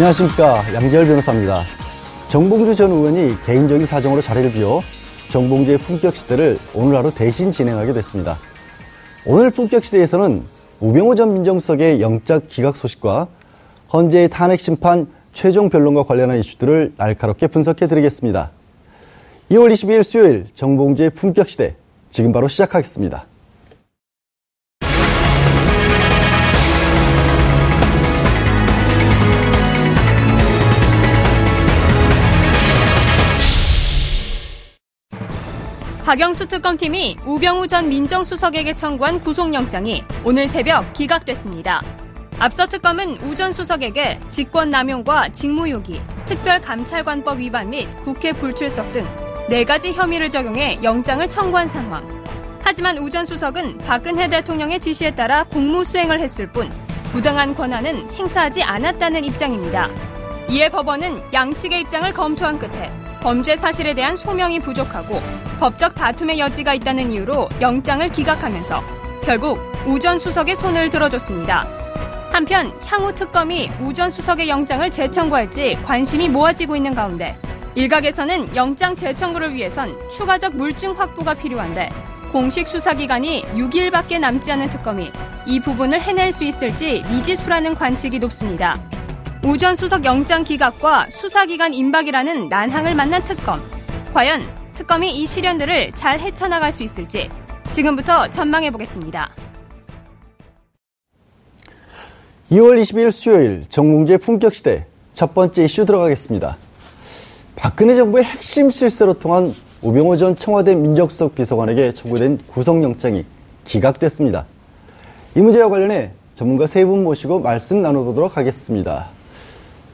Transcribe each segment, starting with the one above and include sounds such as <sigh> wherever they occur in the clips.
안녕하십니까 양계열 변호사입니다. 정봉주 전 의원이 개인적인 사정으로 자리를 비워 정봉주의 품격 시대를 오늘 하루 대신 진행하게 됐습니다. 오늘 품격 시대에서는 우병우 전 민정수석의 영장 기각 소식과 헌재의 탄핵 심판 최종 변론과 관련한 이슈들을 날카롭게 분석해 드리겠습니다. 2월 22일 수요일 정봉주의 품격 시대 지금 바로 시작하겠습니다. 박영수 특검팀이 우병우 전 민정수석에게 청구한 구속영장이 오늘 새벽 기각됐습니다. 앞서 특검은 우 전 수석에게 직권남용과 직무유기, 특별감찰관법 위반 및 국회 불출석 등네 가지 혐의를 적용해 영장을 청구한 상황. 하지만 우 전 수석은 박근혜 대통령의 지시에 따라 공무 수행을 했을 뿐 부당한 권한은 행사하지 않았다는 입장입니다. 이에 법원은 양측의 입장을 검토한 끝에 범죄 사실에 대한 소명이 부족하고 법적 다툼의 여지가 있다는 이유로 영장을 기각하면서 결국 우전 수석의 손을 들어줬습니다. 한편 향후 특검이 우전 수석의 영장을 재청구할지 관심이 모아지고 있는 가운데 일각에서는 영장 재청구를 위해선 추가적 물증 확보가 필요한데 공식 수사기간이 6일밖에 남지 않은 특검이 이 부분을 해낼 수 있을지 미지수라는 관측이 높습니다. 우전 수석 영장 기각과 수사기간 임박이라는 난항을 만난 특검. 과연 특검이 이 시련들을 잘 헤쳐나갈 수 있을지 지금부터 전망해 보겠습니다. 2월 22일 수요일 정몽주의 품격 시대 첫 번째 이슈 들어가겠습니다. 박근혜 정부의 핵심 실세로 통한 우병호 전 청와대 민정수석 비서관에게 청구된 구속영장이 기각됐습니다. 이 문제와 관련해 전문가 세 분 모시고 말씀 나눠보도록 하겠습니다.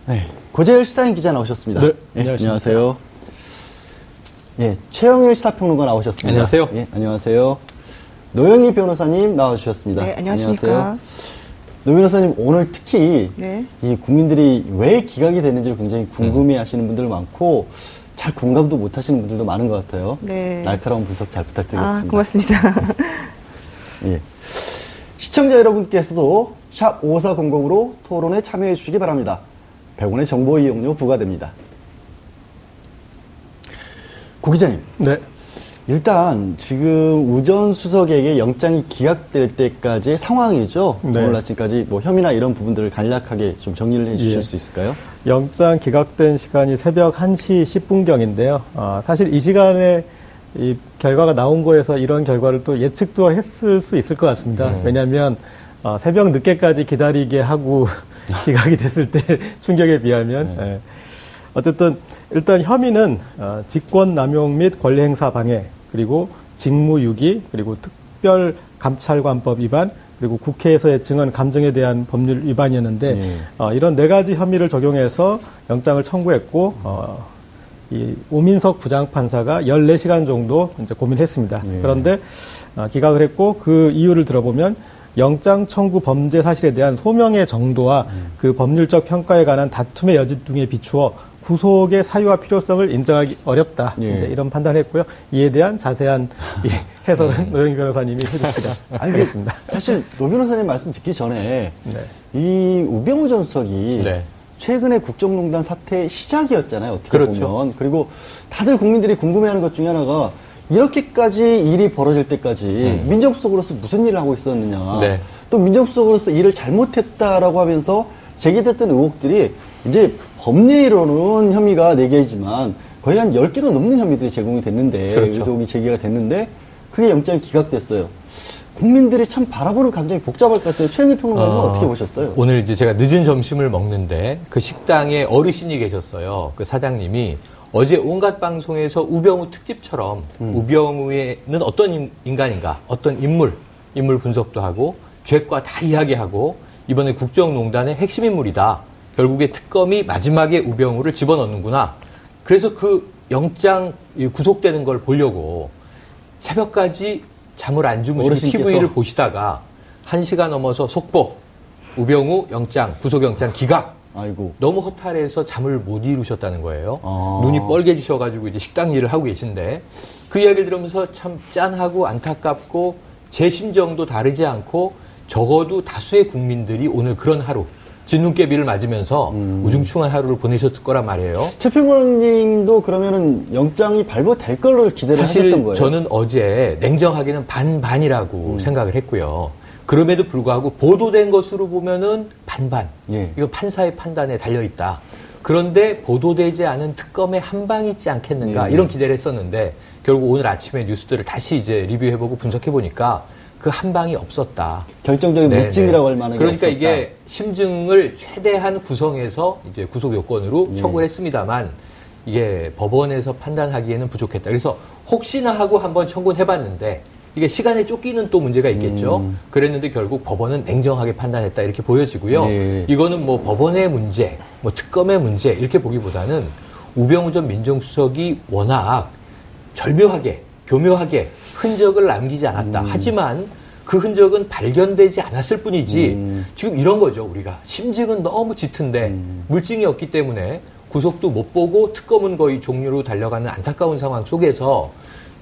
네, 고재열 시사인 기자 나오셨습니다. 네, 예, 안녕하세요. 예, 최영일 시사평론가 나오셨습니다. 안녕하세요. 예, 안녕하세요. 노영희 변호사님 나와주셨습니다. 네, 안녕하십니까. 노 변호사님 오늘 특히 네. 이 국민들이 왜 기각이 되는지를 굉장히 궁금해하시는 분들 많고 잘 공감도 못하시는 분들도 많은 것 같아요. 네. 날카로운 분석 잘 부탁드리겠습니다. 아, 고맙습니다. 예. 시청자 여러분께서도 샵 5400으로 토론에 참여해 주시기 바랍니다. 100원의 정보 이용료 부과됩니다. 고 기자님, 네. 일단 지금 우전 수석에게 영장이 기각될 때까지의 상황이죠. 네. 오늘 아침까지 뭐 혐의나 이런 부분들을 간략하게 좀 정리를 해주실 예. 수 있을까요? 영장 기각된 시간이 새벽 1시 10분경인데요. 아, 사실 이 시간에 이 결과가 나온 거에서 이런 결과를 또 예측도 했을 수 있을 것 같습니다. 왜냐하면 어, 새벽 늦게까지 기다리게 하고 <laughs> 기각이 됐을 때 <laughs> 충격에 비하면 예. 어쨌든 일단 혐의는 어, 직권남용 및 권리행사 방해 그리고 직무유기 그리고 특별 감찰관법 위반 그리고 국회에서의 증언 감정에 대한 법률 위반이었는데 예. 어, 이런 네 가지 혐의를 적용해서 영장을 청구했고 어, 이 오민석 부장판사가 14시간 정도 이제 고민했습니다. 예. 그런데 어, 기각을 했고 그 이유를 들어보면 영장 청구 범죄 사실에 대한 소명의 정도와 음. 그 법률적 평가에 관한 다툼의 여지 등에 비추어 구속의 사유와 필요성을 인정하기 어렵다. 예. 이제 이런 판단을 했고요. 이에 대한 자세한 이 해설은 노영희 변호사님이 해주시다. <laughs> 알겠습니다. 사실 노 변호사님 말씀 듣기 전에 네. 이 우병우 전 수석이 네. 최근에 국정농단 사태의 시작이었잖아요. 어떻게 그렇죠. 보면 그리고 다들 국민들이 궁금해하는 것 중에 하나가 이렇게까지 일이 벌어질 때까지 민정수석으로서 무슨 일을 하고 있었느냐. 음. 네. 또 민정수석으로서 일을 잘못했다라고 하면서 제기됐던 의혹들이 이제 법리로는 혐의가 4개이지만 거의 한 10개가 넘는 혐의들이 제공이 됐는데 그렇죠. 의혹이 제기가 됐는데 그게 영장이 기각됐어요. 국민들이 참 바라보는 감정이 복잡할 것 같아요. 최영일 평론가님은 어, 어, 떻게 보셨어요? 오늘 이제 제가 늦은 점심을 먹는데 그 식당에 어르신이 계셨어요. 그 사장님이 어제 온갖 방송에서 우병우 특집처럼 음. 우병우에는 어떤 인- 인간인가, 어떤 인물, 인물 분석도 하고 죄과 다 이야기하고 이번에 국정농단의 핵심 인물이다. 결국에 특검이 마지막에 우병우를 집어넣는구나. 그래서 그 영장 이 구속되는 걸 보려고 새벽까지 잠을 안 주무시고. TV를 보시다가 1시가 넘어서 속보, 우병우 영장, 구속영장 기각. 아이고. 너무 허탈해서 잠을 못 이루셨다는 거예요. 아. 눈이 뻘개지셔가지고 이제 식당 일을 하고 계신데 그 이야기를 들으면서 참 짠하고 안타깝고 제 심정도 다르지 않고 적어도 다수의 국민들이 오늘 그런 하루 진눈깨비를 맞으면서 음. 우중충한 하루를 보내셨을 거란 말이에요. 최평론님도 그러면은 영장이 발부될 걸로 기대를 하셨던 거예요? 음. 저는 어제 냉정하게는 반반이라고 생각을 했고요. 그럼에도 불구하고 보도된 것으로 보면은 반반. 예. 이거 판사의 판단에 달려 있다. 그런데 보도되지 않은 특검의 한 방이 있지 않겠는가 예. 이런 기대를 했었는데 결국 오늘 아침에 뉴스들을 다시 이제 리뷰해보고 분석해 보니까 그 한 방이 없었다. 결정적인 네, 물증이라고 네. 할 만한 게 그러니까. 이게 심증을 최대한 구성해서 이제 구속 요건으로 예. 청구했습니다만 이게 법원에서 판단하기에는 부족했다. 그래서 혹시나 하고 한번 청구는 해봤는데 이게 시간에 쫓기는 또 문제가 있겠죠. 음. 그랬는데 결국 법원은 냉정하게 판단했다 이렇게 보여지고요. 예. 이거는 뭐 법원의 문제, 뭐 특검의 문제 이렇게 보기보다는 우병우 전 민정수석이 워낙 절묘하게, 교묘하게 흔적을 남기지 않았다. 음. 하지만 그 흔적은 발견되지 않았을 뿐이지 음. 지금 이런 거죠, 우리가. 심증은 너무 짙은데 음. 물증이 없기 때문에 구속도 못 보고 특검은 거의 종료로 달려가는 안타까운 상황 속에서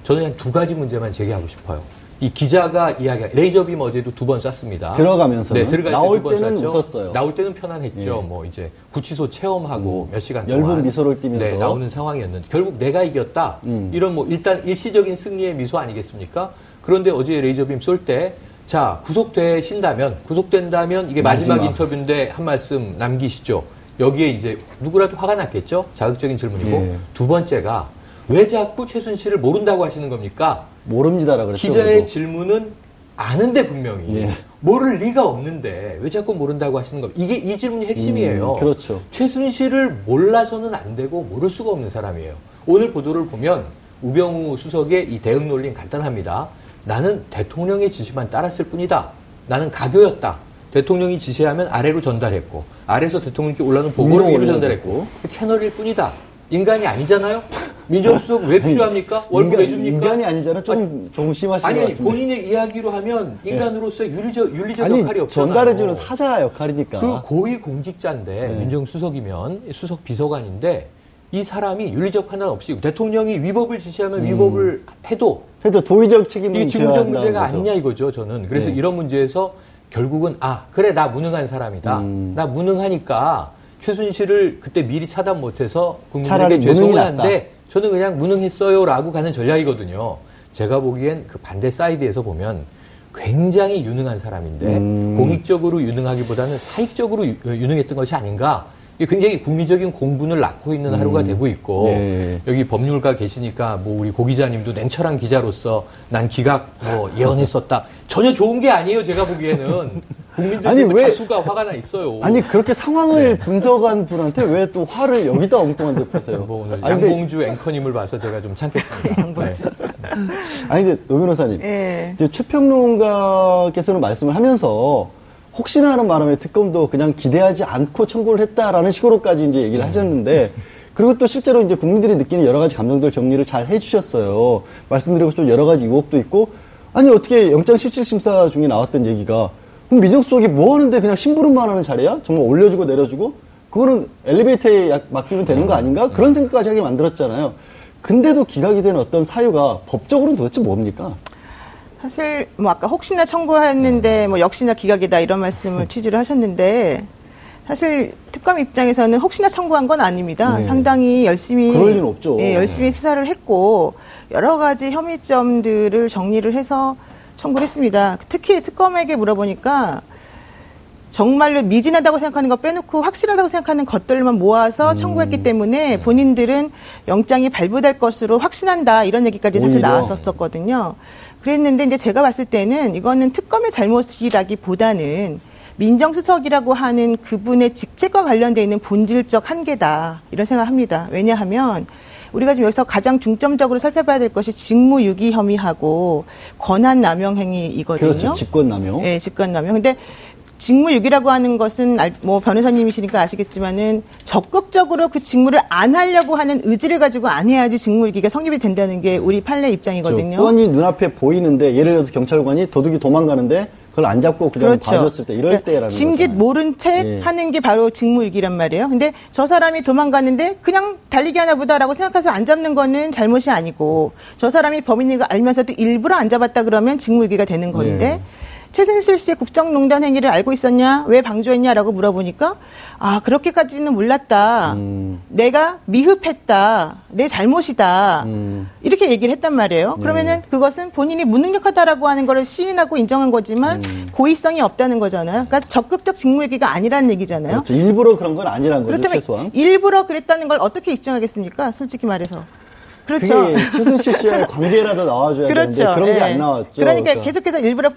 저는 그냥 두 가지 문제만 제기하고 싶어요. 이 기자가 이야기, 레이저빔 어제도 두 번 쐈습니다. 들어가면서는 네, 들어갈 나올 때는 쐈죠. 웃었어요. 나올 때는 편안했죠. 예. 뭐 이제 구치소 체험하고 몇 시간 동안 미소를 띠면서. 네, 나오는 상황이었는데 결국 내가 이겼다. 음. 이런 뭐 일단 일시적인 승리의 미소 아니겠습니까? 그런데 어제 레이저빔 쏠 때 자, 구속되신다면 구속된다면 이게 마지막, 마지막. 인터뷰인데 한 말씀 남기시죠. 여기에 이제 누구라도 화가 났겠죠? 자극적인 질문이고 예. 두 번째가 왜 자꾸 최순실을 모른다고 하시는 겁니까? 모릅니다라 그랬죠. 기자의 그거. 질문은 아는데 분명히 예. 모를 리가 없는데 왜 자꾸 모른다고 하시는 겁니까? 이게 이 질문이 핵심이에요. 음, 그렇죠. 최순실을 몰라서는 안 되고 모를 수가 없는 사람이에요. 오늘 보도를 보면 우병우 수석의 이 대응 논리는 간단합니다. 나는 대통령의 지시만 따랐을 뿐이다. 나는 가교였다. 대통령이 지시하면 아래로 전달했고 아래에서 대통령께 올라오는 보고를 위로 전달했고 채널일 뿐이다. 인간이 아니잖아요. 민정수석 왜 필요합니까? 월급 인간, 왜 줍니까? 인간이 아니잖아. 좀, 좀 심하신 아니 것 아니. 본인의 이야기로 하면 인간으로서 윤리적 윤리적 아니, 역할이 없잖아요. 전달해주는 사자 역할이니까. 그 고위 공직자인데 네. 민정수석이면 수석 비서관인데 이 사람이 윤리적 판단 없이 대통령이 위법을 지시하면 음. 위법을 해도 그래도 도의적 이게 져야 직무적 문제가 거죠. 아니냐 이거죠 저는 그래서 네. 이런 문제에서 결국은 아 그래 나 무능한 사람이다 음. 나 무능하니까 최순실을 그때 미리 차단 못해서 국민에게 죄송을 한데 저는 그냥 무능했어요라고 가는 전략이거든요 제가 보기엔 그 반대 사이드에서 보면 굉장히 유능한 사람인데 음. 공익적으로 유능하기보다는 사익적으로 유, 유능했던 것이 아닌가 굉장히 국민적인 공분을 낳고 있는 하루가 되고 있고 네. 여기 법률가 계시니까 뭐 우리 고 기자님도 냉철한 기자로서 난 기각 뭐 예언했었다 전혀 좋은 게 아니에요 제가 보기에는 <laughs> 국민들 아니, 중에 왜- 다수가 화가 나 있어요. 아니 그렇게 상황을 네. 분석한 분한테 왜 또 화를 여기다 엉뚱한 데 푸세요? 뭐 오늘 아니, 근데, 양봉주 앵커님을 봐서 제가 좀 참겠습니다. <laughs> 네. 아니 근데 노 변호사님, 예. 이제 최 평론가께서는 말씀을 하면서 혹시나 하는 바람에 특검도 그냥 기대하지 않고 청구를 했다라는 식으로까지 이제 얘기를 하셨는데 그리고 또 실제로 이제 국민들이 느끼는 여러 가지 감정들 정리를 잘 해주셨어요. 말씀드리고 좀 여러 가지 유혹도 있고 아니 어떻게 영장 실질 심사 중에 나왔던 얘기가 그럼 민정수석이 뭐 하는데 그냥 심부름만 하는 자리야? 정말 올려주고 내려주고 그거는 엘리베이터에 약- 맡기면 되는 거 아닌가? 그런 생각까지 하게 만들었잖아요. 근데도 기각이 된 어떤 사유가 법적으로는 도대체 뭡니까? 사실 뭐 아까 혹시나 청구했는데 뭐 역시나 기각이다 이런 말씀을 취지를 하셨는데 사실 특검 입장에서는 혹시나 청구한 건 아닙니다. 네. 상당히 열심히 그럴 리는 없죠. 예, 열심히 수사를 했고 여러 가지 혐의점들을 정리를 해서 청구를 했습니다. 특히 특검에게 물어보니까 정말로 미진하다고 생각하는 거 빼놓고 확실하다고 생각하는 것들만 모아서 음. 청구했기 네. 때문에 본인들은 영장이 발부될 것으로 확신한다 이런 얘기까지 사실 오히려. 나왔었었거든요. 그랬는데 이제 제가 봤을 때는 이거는 특검의 잘못이라기보다는 민정수석이라고 하는 그분의 직책과 관련돼 있는 본질적 한계다 이런 생각합니다. 왜냐하면 우리가 지금 여기서 가장 중점적으로 살펴봐야 될 것이 직무유기 혐의하고 권한 남용 행위이거든요. 그렇죠. 직권 남용. 예, 직권 남용. 근데 직무유기라고 하는 것은 알- 뭐 변호사님이시니까 아시겠지만은 적극적으로 그 직무를 안 하려고 하는 의지를 가지고 안 해야지 직무유기가 성립이 된다는 게 우리 판례 입장이거든요. 저 뻔히 눈앞에 보이는데 예를 들어서 경찰관이 도둑이 도망가는데 그걸 안 잡고 그냥 봐줬을 때 이럴 그러니까 때라는 짐짓 거잖아요. 모른 채 예. 하는 게 바로 직무유기란 말이에요. 근데 저 사람이 도망갔는데 그냥 달리기 하나 보다라고 생각해서 안 잡는 거는 잘못이 아니고 저 사람이 범인인 걸 알면서도 일부러 안 잡았다 그러면 직무유기가 되는 건데 예. 최순실 씨의 국정농단 행위를 알고 있었냐? 왜 방조했냐라고 물어보니까 아 그렇게까지는 몰랐다. 음. 내가 미흡했다. 내 잘못이다. 음. 이렇게 얘기를 했단 말이에요. 그러면은 그것은 본인이 무능력하다라고 하는 거를 시인하고 인정한 거지만 음. 고의성이 없다는 거잖아요. 그러니까 적극적 직무유기가 아니라는 얘기잖아요. 그렇죠. 일부러 그런 건 아니라는 거죠, 그렇다면 최소한. 일부러 그랬다는 걸 어떻게 입증하겠습니까? 솔직히 말해서. 그렇죠. 최순실 씨와의 관계라도 나와줘야 <laughs> 그렇죠. 되는데 그런 게 예. 안 나왔죠. 그러니까 계속해서 일부러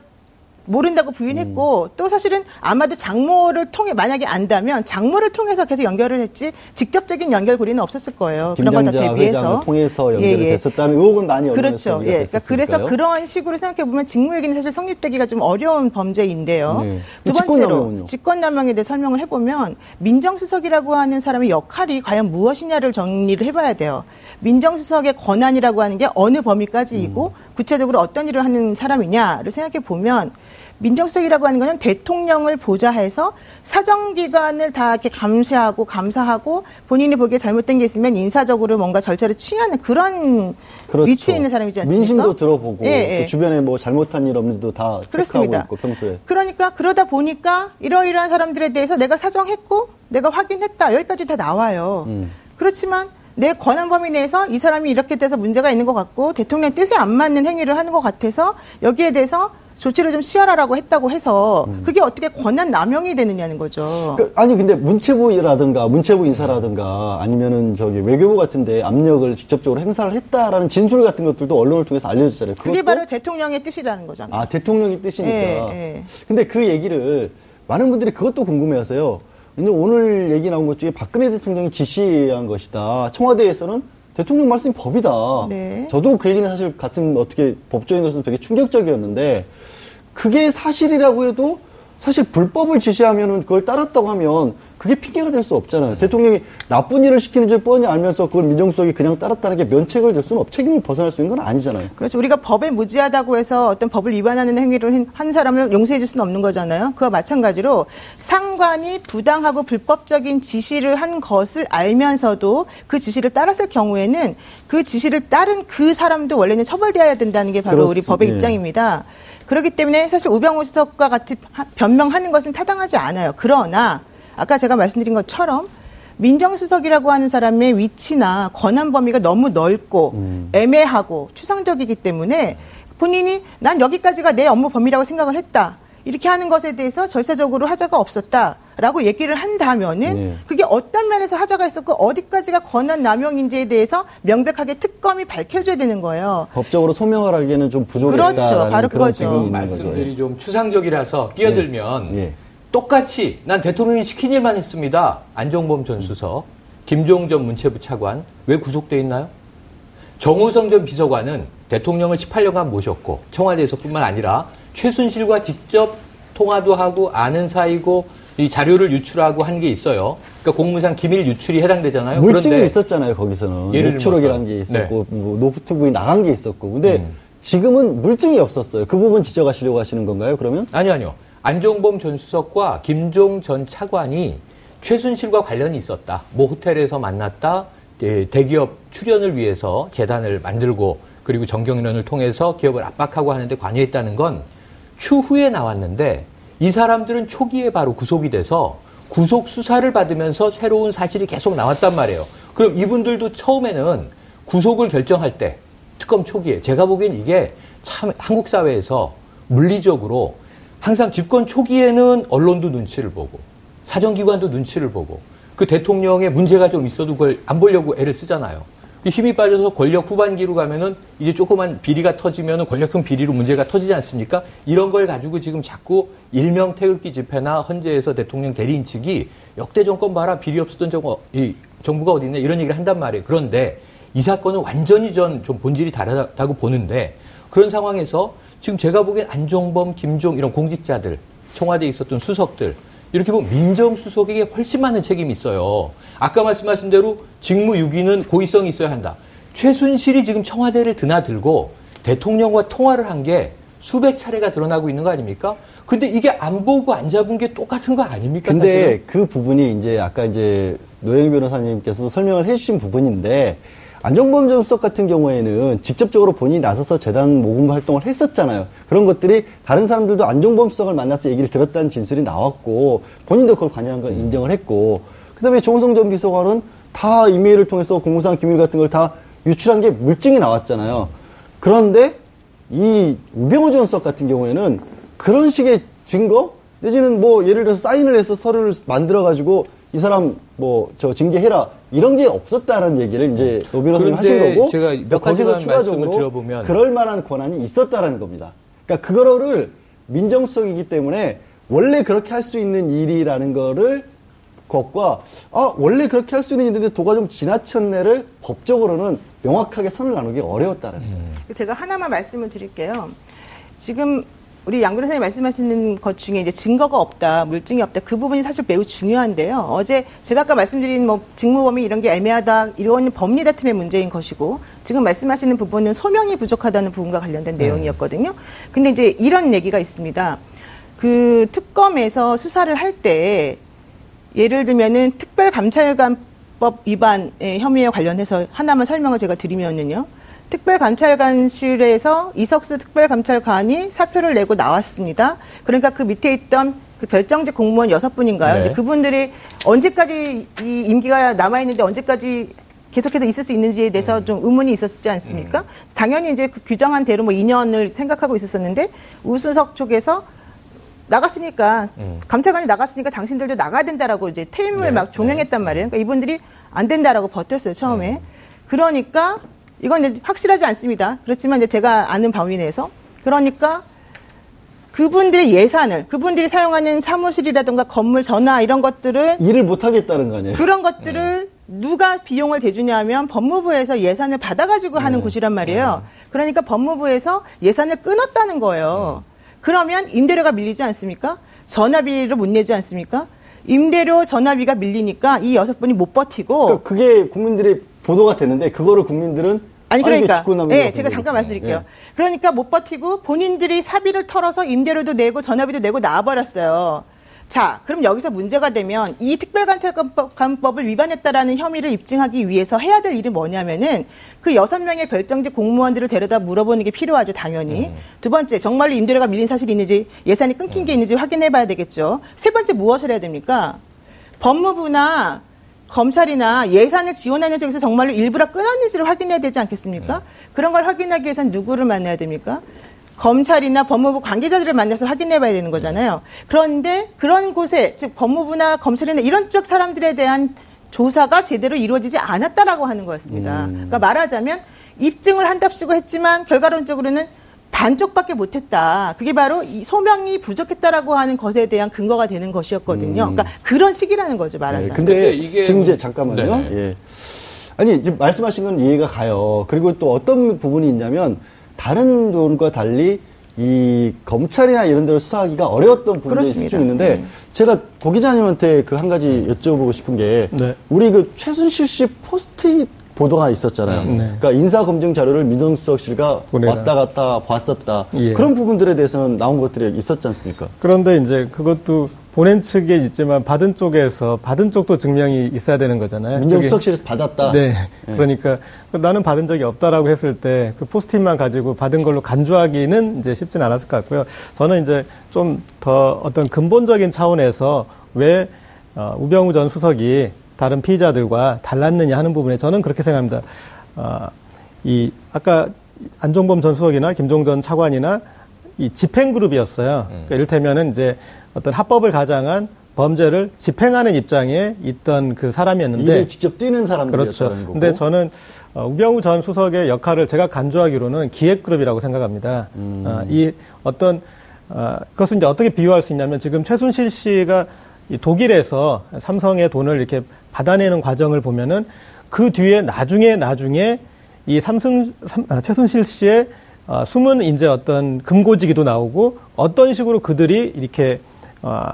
모른다고 부인했고 음. 또 사실은 아마도 장모를 통해 만약에 안다면 장모를 통해서 계속 연결을 했지 직접적인 연결고리는 없었을 거예요. 그런 걸다 김장자 대비해서 통해서 연결이 예, 예. 됐었다는 의혹은 많이 그렇죠. 예. 그러니까 그래서. 그런 식으로 생각해 보면 직무유기는 사실 성립되기가 좀 어려운 범죄인데요. 네. 두 번째로 직권남용은요? 직권남용에 대해 설명을 해보면 민정수석이라고 하는 사람의 역할이 과연 무엇이냐를 정리를 해봐야 돼요. 민정수석의 권한이라고 하는 게 어느 범위까지이고 음. 구체적으로 어떤 일을 하는 사람이냐를 생각해 보면 민정수석이라고 하는 거는 대통령을 보좌해서 사정기관을 다 이렇게 감시하고 감사하고 본인이 보기에 잘못된 게 있으면 인사적으로 뭔가 절차를 취하는 그런 그렇죠. 위치에 있는 사람이지 않습니까? 민심도 들어보고 예, 예. 또 주변에 뭐 잘못한 일 없는지도 다 그렇습니다. 체크하고 있고 평소에. 그러니까 그러다 보니까 이러이러한 사람들에 대해서 내가 사정했고 내가 확인했다 여기까지 다 나와요. 음. 그렇지만 내 권한 범위 내에서 이 사람이 이렇게 돼서 문제가 있는 것 같고 대통령 뜻에 안 맞는 행위를 하는 것 같아서 여기에 대해서 조치를 좀 취하라라고 했다고 해서 그게 어떻게 권한 남용이 되느냐는 거죠. 그, 아니 근데 문체부라든가 문체부 인사라든가 아니면은 저기 외교부 같은데 압력을 직접적으로 행사를 했다라는 진술 같은 것들도 언론을 통해서 알려졌잖아요. 그게 바로 대통령의 뜻이라는 거잖아요. 아 대통령이 뜻이니까. 예, 예. 근데 그 얘기를 많은 분들이 그것도 궁금해하세요. 근데 오늘 얘기 나온 것 중에 박근혜 대통령이 지시한 것이다. 청와대에서는 대통령 말씀이 법이다. 네. 저도 그 얘기는 사실 같은 어떻게 법조인으로서 되게 충격적이었는데 그게 사실이라고 해도 사실 불법을 지시하면은 그걸 따랐다고 하면 그게 핑계가 될 수 없잖아요. 대통령이 나쁜 일을 시키는 줄 뻔히 알면서 그걸 민정수석이 그냥 따랐다는 게 면책을 될 수는 없, 책임을 벗어날 수 있는 건 아니잖아요. 그렇죠. 우리가 법에 무지하다고 해서 어떤 법을 위반하는 행위를 한- 한 사람을 용서해 줄 수는 없는 거잖아요. 그와 마찬가지로 상관이 부당하고 불법적인 지시를 한 것을 알면서도 그 지시를 따랐을 경우에는 그 지시를 따른 그 사람도 원래는 처벌되어야 된다는 게 바로 우리 그렇습- 법의 예. 입장입니다. 그렇기 때문에 사실 우병우 수석과 같이 하- 변명하는 것은 타당하지 않아요. 그러나 아까 제가 말씀드린 것처럼 민정수석이라고 하는 사람의 위치나 권한 범위가 너무 넓고 음. 애매하고 추상적이기 때문에 본인이 난 여기까지가 내 업무 범위라고 생각을 했다. 이렇게 하는 것에 대해서 절차적으로 하자가 없었다라고 얘기를 한다면은 네. 그게 어떤 면에서 하자가 있었고 어디까지가 권한 남용인지에 대해서 명백하게 특검이 밝혀줘야 되는 거예요. 법적으로 소명을 하기에는 좀 부족했다라는 그렇죠. 바로 그거죠. 말씀들이 거죠. 좀 추상적이라서 끼어들면 예. 똑같이 난 대통령이 시킨 일만 했습니다. 안종범 전 수석, 김종 전 문체부 차관 왜 구속돼 있나요? 정우성 전 비서관은 대통령을 18년간 모셨고 청와대에서뿐만 아니라 최순실과 직접 통화도 하고 아는 사이고 이 자료를 유출하고 한 게 있어요. 그러니까 공무상 기밀 유출이 해당되잖아요. 물증이 있었잖아요 거기서는 예를 녹취록이라는 게 있었고 뭐 노트북이 나간 게 있었고 근데 음. 지금은 물증이 없었어요 그 부분 지적하시려고 하시는 건가요 그러면 아니요, 아니요. 안종범 전 수석과 김종 전 차관이 최순실과 관련이 있었다. 모 호텔에서 만났다. 예, 대기업 출연을 위해서 재단을 만들고 그리고 정경련을 통해서 기업을 압박하고 하는데 관여했다는 건 추후에 나왔는데 이 사람들은 초기에 바로 구속이 돼서 구속 수사를 받으면서 새로운 사실이 계속 나왔단 말이에요. 그럼 이분들도 처음에는 구속을 결정할 때 특검 초기에 제가 보기엔 이게 참 한국 사회에서 물리적으로 항상 집권 초기에는 언론도 눈치를 보고 사정기관도 눈치를 보고 그 대통령의 문제가 좀 있어도 그걸 안 보려고 애를 쓰잖아요. 힘이 빠져서 권력 후반기로 가면은 이제 조그만 비리가 터지면은 권력형 비리로 문제가 터지지 않습니까? 이런 걸 가지고 지금 자꾸 일명 태극기 집회나 헌재에서 대통령 대리인 측이 역대 정권 봐라 비리 없었던 정, 이 정부가 어디 있냐 이런 얘기를 한단 말이에요. 그런데 이 사건은 완전히 전 좀 본질이 다르다고 보는데 그런 상황에서 지금 제가 보기엔 안종범, 김종 이런 공직자들 청와대에 있었던 수석들 이렇게 보면 민정수석에게 훨씬 많은 책임이 있어요. 아까 말씀하신 대로 직무유기는 고의성이 있어야 한다. 최순실이 지금 청와대를 드나들고 대통령과 통화를 한 게 수백 차례가 드러나고 있는 거 아닙니까? 근데 이게 안 보고 안 잡은 게 똑같은 거 아닙니까? 근데 사실은? 그 부분이 이제 아까 이제 노영희 변호사님께서도 설명을 해주신 부분인데 안정범 전 수석 같은 경우에는 직접적으로 본인이 나서서 재단 모금 활동을 했었잖아요. 그런 것들이 다른 사람들도 안정범 수석을 만나서 얘기를 들었다는 진술이 나왔고 본인도 그걸 관여한 걸 인정을 했고 그다음에 정성 전 비서관은 다 이메일을 통해서 공무상 기밀 같은 걸 다 유출한 게 물증이 나왔잖아요. 그런데 이 우병우 전 수석 같은 경우에는 그런 식의 증거 내지는 뭐 예를 들어서 사인을 해서 서류를 만들어 가지고 이 사람 뭐 저 징계해라 이런 게 없었다는 얘기를 이제 노 변호사님 하신 거고 제가 몇 거기서 가지만 말씀을 드려보면 그럴 만한 권한이 있었다라는 겁니다. 그러니까 그거를 민정수석이기 때문에 원래 그렇게 할 수 있는 일이라는 거를 것과 아 원래 그렇게 할수 있는 일인데 도가 좀 지나쳤네를 법적으로는 명확하게 선을 나누기 어려웠다는 거예요. 제가 하나만 말씀을 드릴게요. 지금 우리 양 변호사님 말씀하시는 것 중에 이제 증거가 없다, 물증이 없다, 그 부분이 사실 매우 중요한데요. 어제 제가 아까 말씀드린 뭐 직무범위 이런 게 애매하다, 이런 법리 다툼의 문제인 것이고, 지금 말씀하시는 부분은 소명이 부족하다는 부분과 관련된 내용이었거든요. 근데 이제 이런 얘기가 있습니다. 그 특검에서 수사를 할 때, 예를 들면은 특별감찰관법 위반의 혐의에 관련해서 하나만 설명을 제가 드리면은요. 특별감찰관실에서 이석수 특별감찰관이 사표를 내고 나왔습니다. 그러니까 그 밑에 있던 그 별정직 공무원 여섯 분인가요? 네. 이제 그분들이 언제까지 이 임기가 남아 있는데 언제까지 계속해서 있을 수 있는지에 대해서 좀 의문이 있었지 않습니까? 당연히 이제 그 규정한 대로 뭐 2년을 생각하고 있었었는데 우수석 쪽에서 나갔으니까 감찰관이 나갔으니까 당신들도 나가야 된다라고 이제 퇴임을 네, 막 종용했단 말이에요. 그러니까 이분들이 안 된다라고 버텼어요 처음에. 그러니까 이건 이제 확실하지 않습니다. 그렇지만 이제 제가 아는 범위 내에서 그러니까 그분들의 예산을 그분들이 사용하는 사무실이라든가 건물 전화 이런 것들을 일을 못 하겠다는 거 아니에요? 그런 것들을 누가 비용을 대주냐면 법무부에서 예산을 받아 가지고 하는 곳이란 말이에요. 그러니까 법무부에서 예산을 끊었다는 거예요. 그러면 임대료가 밀리지 않습니까? 전화비를 못 내지 않습니까? 임대료 전화비가 밀리니까 이 여섯 분이 못 버티고 그러니까 그게 국민들이 보도가 되는데 그거를 국민들은 아니 그러니까 직권남용이라고 예, 제가 잠깐. 말씀드릴게요. 예. 그러니까 못 버티고 본인들이 사비를 털어서 임대료도 내고 전화비도 내고 나와버렸어요. 자, 그럼 여기서 문제가 되면 이 특별감찰관법을 위반했다라는 혐의를 입증하기 위해서 해야 될 일이 뭐냐면은 그 여섯 명의 별정직 공무원들을 데려다 물어보는 게 필요하죠, 당연히. 두 번째, 정말로 임대료가 밀린 사실이 있는지 예산이 끊긴 게 있는지 확인해 봐야 되겠죠. 세 번째, 무엇을 해야 됩니까? 법무부나 검찰이나 예산을 지원하는 쪽에서 정말로 일부러 끊었는지를 확인해야 되지 않겠습니까? 그런 걸 확인하기 위해서는 누구를 만나야 됩니까? 검찰이나 법무부 관계자들을 만나서 확인해 봐야 되는 거잖아요. 그런데 그런 곳에, 즉, 법무부나 검찰이나 이런 쪽 사람들에 대한 조사가 제대로 이루어지지 않았다라고 하는 거였습니다. 그러니까 말하자면 입증을 한답시고 했지만 결과론적으로는 반쪽밖에 못했다. 그게 바로 이 소명이 부족했다라고 하는 것에 대한 근거가 되는 것이었거든요. 그러니까 그런 식이라는 거죠, 예, 말하자면. 근데, 근데 이게 지금 이제 뭐- 잠깐만요. 네네. 예. 아니 이제 말씀하신 건 이해가 가요. 그리고 또 어떤 부분이 있냐면 다른 부분과 달리 이 검찰이나 이런 데를 수사하기가 어려웠던 부분들이 그렇습니다. 좀 있는데 제가 고 기자님한테 그 한 가지 여쭤보고 싶은 게 네. 우리 그 최순실 씨 포스트잇 보도가 있었잖아요. 네. 그러니까 인사 검증 자료를 민정수석실과 보내라. 왔다 갔다 봤었다. 예. 그런 부분들에 대해서는 나온 것들이 있었지 않습니까? 그런데 이제 그것도 보낸 측에 있지만 받은 쪽에서 받은 쪽도 증명이 있어야 되는 거잖아요. 민정수석실에서 받았다. 네. 그러니까 나는 받은 적이 없다라고 했을 때 그 포스트잇만 가지고 받은 걸로 간주하기는 이제 쉽지는 않았을 것 같고요. 저는 이제 좀 더 어떤 근본적인 차원에서 왜 어, 우병우 전 수석이 다른 피의자들과 달랐느냐 하는 부분에 저는 그렇게 생각합니다. 어, 이 아까 안종범 전 수석이나 김종 전 차관이나 이 집행그룹이었어요. 그러니까 이를테면은 이제 어떤 합법을 가장한 범죄를 집행하는 입장에 있던 그 사람이었는데 일을 직접 뛰는 그렇죠. 사람들이었다는 거고. 근데 저는 어, 우병우 전 수석의 역할을 제가 간주하기로는 기획그룹이라고 생각합니다. 음. 어, 이 어떤 어, 그것은 이제 어떻게 비유할 수 있냐면 지금 최순실 씨가 이 독일에서 삼성의 돈을 이렇게 받아내는 과정을 보면은 그 뒤에 나중에 나중에 이 삼성 삼- 아, 최순실 씨의 어, 숨은 이제 어떤 금고지기도 나오고 어떤 식으로 그들이 이렇게 어,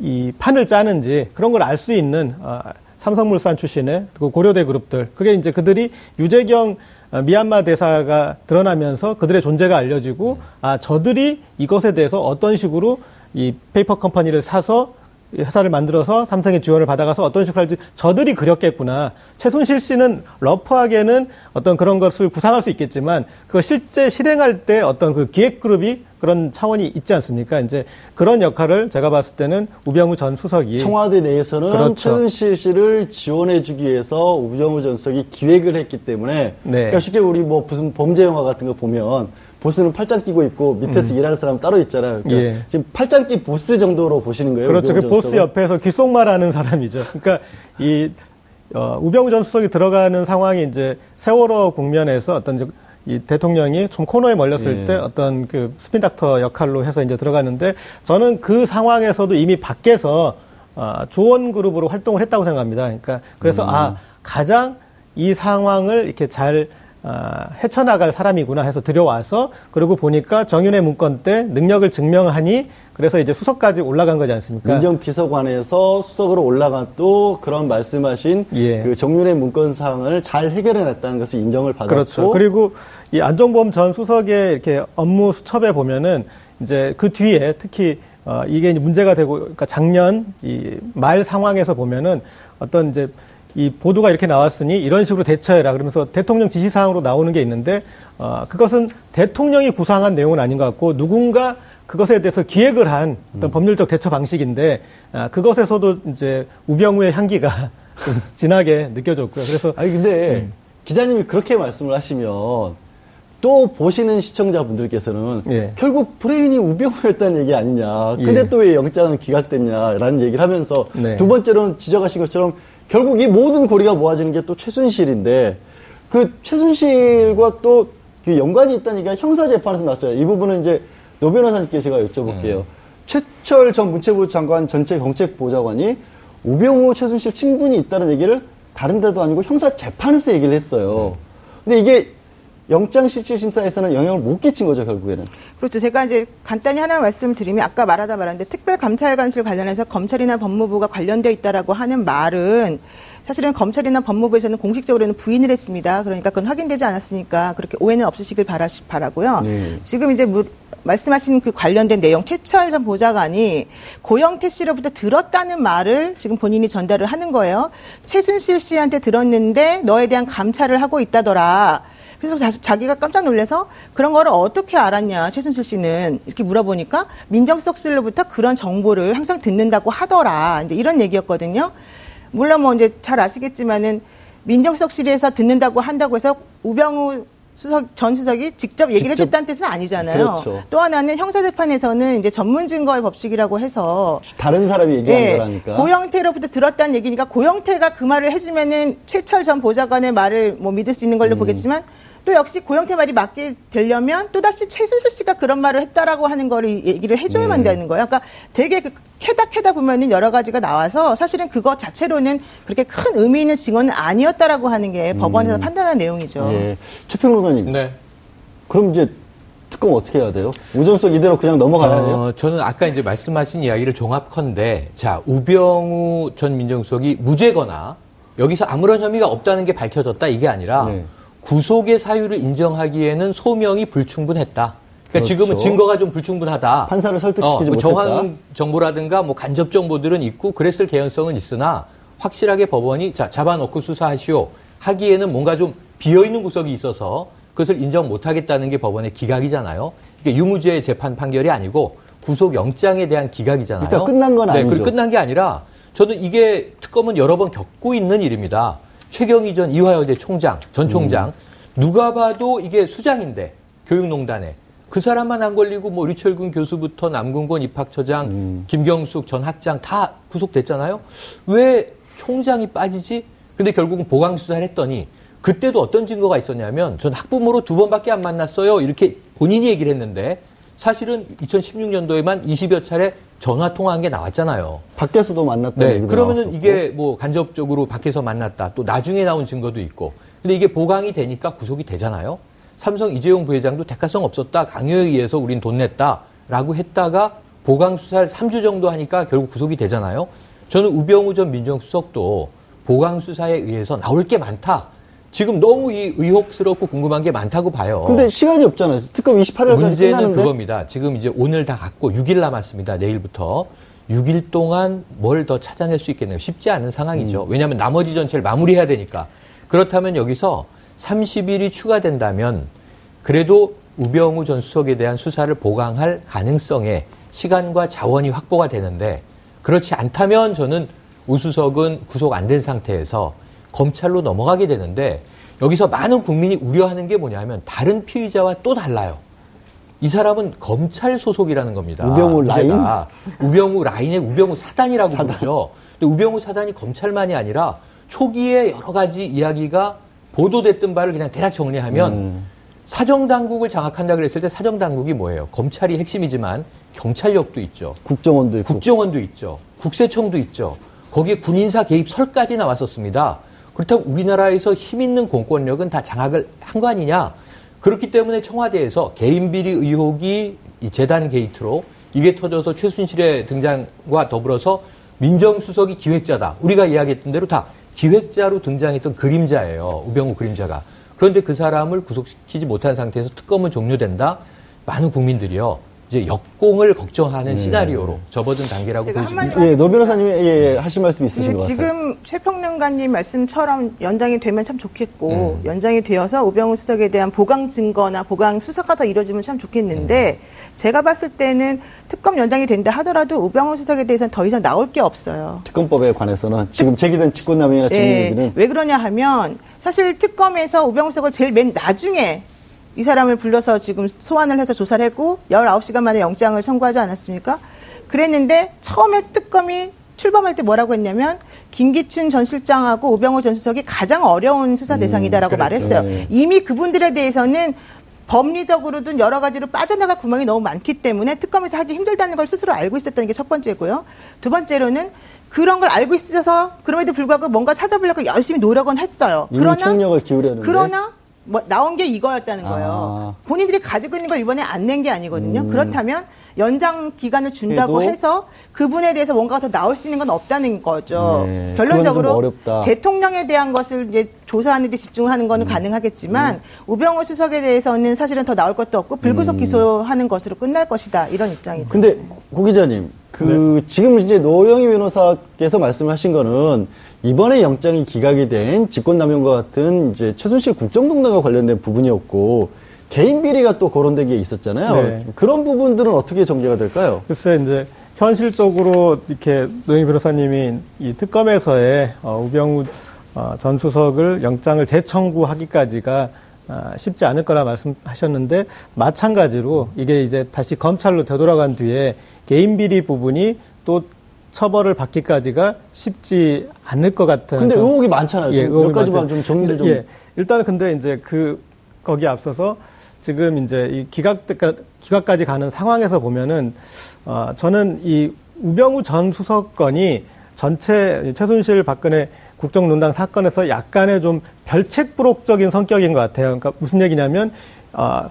이 판을 짜는지 그런 걸 알 수 있는 어, 삼성물산 출신의 그 고려대 그룹들. 그게 이제 그들이 유재경 어, 미얀마 대사가 드러나면서 그들의 존재가 알려지고 아 저들이 이것에 대해서 어떤 식으로 이 페이퍼 컴퍼니를 사서 이 회사를 만들어서 삼성의 지원을 받아가서 어떤 식으로 할지 저들이 그렸겠구나. 최순실 씨는 러프하게는 어떤 그런 것을 구상할 수 있겠지만 그걸 실제 실행할 때 어떤 그 기획 그룹이 그런 차원이 있지 않습니까? 이제 그런 역할을 제가 봤을 때는 우병우 전 수석이 청와대 내에서는 그렇죠. 최순실 씨를 지원해주기 위해서 우병우 전 수석이 기획을 했기 때문에 네. 그러니까 쉽게 우리 뭐 무슨 범죄 영화 같은 거 보면 보스는 팔짱 끼고 있고 밑에서 일하는 사람 따로 있잖아요. 그러니까 음. 예. 지금 팔짱 끼 보스 정도로 보시는 거예요. 그렇죠. 그 보스? 옆에서 귓속말하는 사람이죠. 그러니까 이 어, 우병우 전 수석이 들어가는 상황이 이제 세월호 국면에서 어떤 이 대통령이 좀 코너에 몰렸을 예. 때 어떤 그 스핀 닥터 역할로 해서 이제 들어가는데 저는 그 상황에서도 이미 밖에서 어, 조언 그룹으로 활동을 했다고 생각합니다. 그러니까 그래서 아 가장 이 상황을 이렇게 잘 아, 헤쳐나갈 사람이구나 해서 들여와서 그리고 보니까 정윤의 문건 때 능력을 증명하니 그래서 이제 수석까지 올라간 거지 않습니까? 민정비서관에서 수석으로 올라가도 그런 말씀하신 예. 그 정윤의 문건 사항을 잘 해결해냈다는 것을 인정을 받았고 그렇죠. 그리고 이 안종범 전 수석의 이렇게 업무 수첩에 보면은 이제 그 뒤에 특히 어 이게 이제 문제가 되고 그러니까 작년 이 말 상황에서 보면은 어떤 이제 이 보도가 이렇게 나왔으니 이런 식으로 대처해라 그러면서 대통령 지시사항으로 나오는 게 있는데 어 그것은 대통령이 구상한 내용은 아닌 것 같고 누군가 그것에 대해서 기획을 한 어떤 법률적 대처 방식인데 아, 그것에서도 이제 우병우의 향기가 <laughs> 좀 진하게 느껴졌고요. 그래서 아니 근데 음. 기자님이 그렇게 말씀을 하시면 또 보시는 시청자분들께서는 예. 결국 브레인이 우병우였다는 얘기 아니냐. 근데 예. 또왜 영장은 기각됐냐라는 얘기를 하면서 네. 두 번째로는 지적하신 것처럼 결국 이 모든 고리가 모아지는 게 또 최순실인데 그 최순실과 또 그 연관이 있다는 얘기가 형사재판에서 나왔어요. 이 부분은 이제 노 변호사님께 제가 여쭤볼게요. 음. 최철 전 문체부 장관 전체 정책보좌관이 우병우 최순실 친분이 있다는 얘기를 다른 데도 아니고 형사재판에서 얘기를 했어요. 근데 이게 영장실질심사에서는 영향을 못 끼친 거죠, 결국에는. 그렇죠. 제가 이제 간단히 하나 말씀드리면 아까 말하다 말았는데 특별감찰관실 관련해서 검찰이나 법무부가 관련되어 있다라고 하는 말은 사실은 검찰이나 법무부에서는 공식적으로는 부인을 했습니다. 그러니까 그건 확인되지 않았으니까 그렇게 오해는 없으시길 바라, 바라고요. 네. 지금 이제 무- 말씀하신 그 관련된 내용 최철 전 보좌관이 고영태 씨로부터 들었다는 말을 지금 본인이 전달을 하는 거예요. 최순실 씨한테 들었는데 너에 대한 감찰을 하고 있다더라. 그래서 자, 자기가 깜짝 놀라서 그런 거를 어떻게 알았냐 최순실 씨는 이렇게 물어보니까 민정수석실로부터 그런 정보를 항상 듣는다고 하더라 이제 이런 얘기였거든요. 물론 뭐 이제 잘 아시겠지만은 민정수석실에서 듣는다고 한다고 해서 우병우 수석 전 수석이 직접 얘기를 직접- 해줬다는 뜻은 아니잖아요. 그렇죠. 또 하나는 형사재판에서는 이제 전문 증거의 법칙이라고 해서 다른 사람이 얘기한 예, 거라니까. 고영태로부터 들었다는 얘기니까 고영태가 그 말을 해주면은 최철 전 보좌관의 말을 뭐 믿을 수 있는 걸로 음. 보겠지만 또 역시 고영태 말이 맞게 되려면 또다시 최순실 씨가 그런 말을 했다라고 하는 거를 얘기를 해줘야만 네. 되는 거예요. 그러니까 되게 그 캐다 캐다 보면은 여러 가지가 나와서 사실은 그거 자체로는 그렇게 큰 의미 있는 증언은 아니었다라고 하는 게 법원에서 판단한 내용이죠. 음. 예. 최평론가님, 네. 그럼 이제 특검 어떻게 해야 돼요? 우전석 이대로 그냥 넘어가야 돼요? 어, 저는 아까 이제 말씀하신 이야기를 종합컨대 자 우병우 전 민정수석이 무죄거나 여기서 아무런 혐의가 없다는 게 밝혀졌다 이게 아니라 네. 구속의 사유를 인정하기에는 소명이 불충분했다. 그러니까 그렇죠. 지금은 증거가 좀 불충분하다. 판사를 설득시키지 뭐 못했다. 정황 정보라든가 뭐 간접 정보들은 있고 그랬을 개연성은 있으나 확실하게 법원이 자 잡아놓고 수사하시오 하기에는 뭔가 좀 비어 있는 구석이 있어서 그것을 인정 못하겠다는 게 법원의 기각이잖아요. 이게 유무죄 재판 판결이 아니고 구속 영장에 대한 기각이잖아요. 일단 끝난 건 네, 아니죠. 그리고 끝난 게 아니라 저는 이게 특검은 여러 번 겪고 있는 일입니다. 최경희 전 이화여대 총장, 전 총장 음. 누가 봐도 이게 수장인데 교육농단에 그 사람만 안 걸리고 뭐 류철근 교수부터 남궁건 입학처장, 음. 김경숙 전 학장 다 구속됐잖아요. 왜 총장이 빠지지? 근데 결국은 보강 수사를 했더니 그때도 어떤 증거가 있었냐면 전 학부모로 두 번밖에 안 만났어요. 이렇게 본인이 얘기를 했는데 사실은 2016년도에만 20여 차례 전화 통화한 게 나왔잖아요. 밖에서도 만났다. 네. 그러면은 이게 뭐 간접적으로 밖에서 만났다. 또 나중에 나온 증거도 있고. 근데 이게 보강이 되니까 구속이 되잖아요. 삼성 이재용 부회장도 대가성 없었다. 강요에 의해서 우린 돈 냈다. 라고 했다가 보강 수사를 3주 정도 하니까 결국 구속이 되잖아요. 저는 우병우 전 민정수석도 보강 수사에 의해서 나올 게 많다. 지금 너무 이 의혹스럽고 궁금한 게 많다고 봐요. 근데 시간이 없잖아요. 특검 28일까지 문제는 끝나는데. 그겁니다. 지금 이제 오늘 다 갖고 6일 남았습니다. 내일부터. 6일 동안 뭘 더 찾아낼 수 있겠네요. 쉽지 않은 상황이죠. 왜냐하면 나머지 전체를 마무리해야 되니까. 그렇다면 여기서 30일이 추가된다면 그래도 우병우 전 수석에 대한 수사를 보강할 가능성에 시간과 자원이 확보가 되는데 그렇지 않다면 저는 우 수석은 구속 안 된 상태에서 검찰로 넘어가게 되는데 여기서 많은 국민이 우려하는 게 뭐냐면 다른 피의자와 또 달라요. 이 사람은 검찰 소속이라는 겁니다. 우병우 문제가. 우병우 라인의 우병우 사단이라고 부르죠. 근데 우병우 사단이 검찰만이 아니라 초기에 여러 가지 이야기가 보도됐던 바를 그냥 대략 정리하면 음. 사정당국을 장악한다 그랬을 때 사정당국이 뭐예요? 검찰이 핵심이지만 경찰력도 있죠. 국정원도 있고. 국정원도 있죠. 국세청도 있죠. 거기에 군인사 개입설까지 나왔었습니다. 그렇다면 우리나라에서 힘 있는 공권력은 다 장악을 한 거 아니냐? 그렇기 때문에 청와대에서 개인 비리 의혹이 이 재단 게이트로 이게 터져서 최순실의 등장과 더불어서 민정수석이 기획자다. 우리가 이야기했던 대로 다 기획자로 등장했던 그림자예요. 우병우 그림자가. 그런데 그 사람을 구속시키지 못한 상태에서 특검은 종료된다. 많은 국민들이요. 이제 역공을 걱정하는 시나리오로 접어든 단계라고 보여집니다. 예, 노 변호사님이 예, 예, 하실 말씀 있으신 그것 같아요. 지금 최평론가님 말씀처럼 연장이 되면 참 좋겠고 음. 연장이 되어서 우병우 수석에 대한 보강 증거나 보강 수사가 더 이루어지면 참 좋겠는데 음. 제가 봤을 때는 특검 연장이 된다 하더라도 우병우 수석에 대해서는 더 이상 나올 게 없어요. 특검법에 관해서는 지금 제기된 직권남용이나 직무 예, 얘기는 왜 그러냐 하면 사실 특검에서 우병우 수석을 제일 맨 나중에 이 사람을 불러서 지금 소환을 해서 조사를 했고 19시간 만에 영장을 청구하지 않았습니까? 그랬는데 처음에 특검이 출범할 때 뭐라고 했냐면 김기춘 전 실장하고 우병우 전 수석이 가장 어려운 수사 대상이다라고 그랬죠. 말했어요. 네. 이미 그분들에 대해서는 법리적으로든 여러 가지로 빠져나갈 구멍이 너무 많기 때문에 특검에서 하기 힘들다는 걸 스스로 알고 있었다는 게 첫 번째고요. 두 번째로는 그런 걸 알고 있어서 그럼에도 불구하고 뭔가 찾아보려고 열심히 노력은 했어요. 이미 총력을 기울였는데 그러나 뭐 나온 게 이거였다는 아. 거예요. 본인들이 가지고 있는 걸 이번에 안 낸 게 아니거든요. 그렇다면 연장 기간을 준다고 음. 해도 해서 그분에 대해서 뭔가가 더 나올 수 있는 건 없다는 거죠. 네, 결론적으로. 대통령에 대한 것을 이제 조사하는 데 집중하는 음. 거는 가능하겠지만 우병우 수석에 대해서는 사실은 더 나올 것도 없고 불구속 기소하는 것으로 끝날 것이다. 이런 입장이죠. 근데 고 기자님, 그 네. 지금 이제 노영희 변호사께서 말씀하신 거는 이번에 영장이 기각이 된 직권남용과 같은 이제 최순실 국정농단과 관련된 부분이었고 개인 비리가 또 거론된 게 있었잖아요. 네. 그런 부분들은 어떻게 전개가 될까요? 글쎄 이제 현실적으로 이렇게 노영희 변호사님이 이 특검에서의 어, 우병우 어, 전 수석을 영장을 재청구하기까지가 아, 쉽지 않을 거라 말씀하셨는데 마찬가지로 이게 이제 다시 검찰로 되돌아간 뒤에 개인 비리 부분이 또 처벌을 받기까지가 쉽지 않을 것 같은. 근데 좀- 의혹이 많잖아요. 예, 좀 의혹이 몇 가지만 많죠. 좀 정리를 좀. 예, 일단은 근데 이제 그 거기에 앞서서 지금 이제 이 기각 기각까지 가는 상황에서 보면은 어, 저는 이 우병우 전 수석 건이 전체 최순실 박근혜 국정농단 사건에서 약간의 좀 별책부록적인 성격인 것 같아요. 그러니까 무슨 얘기냐면 어,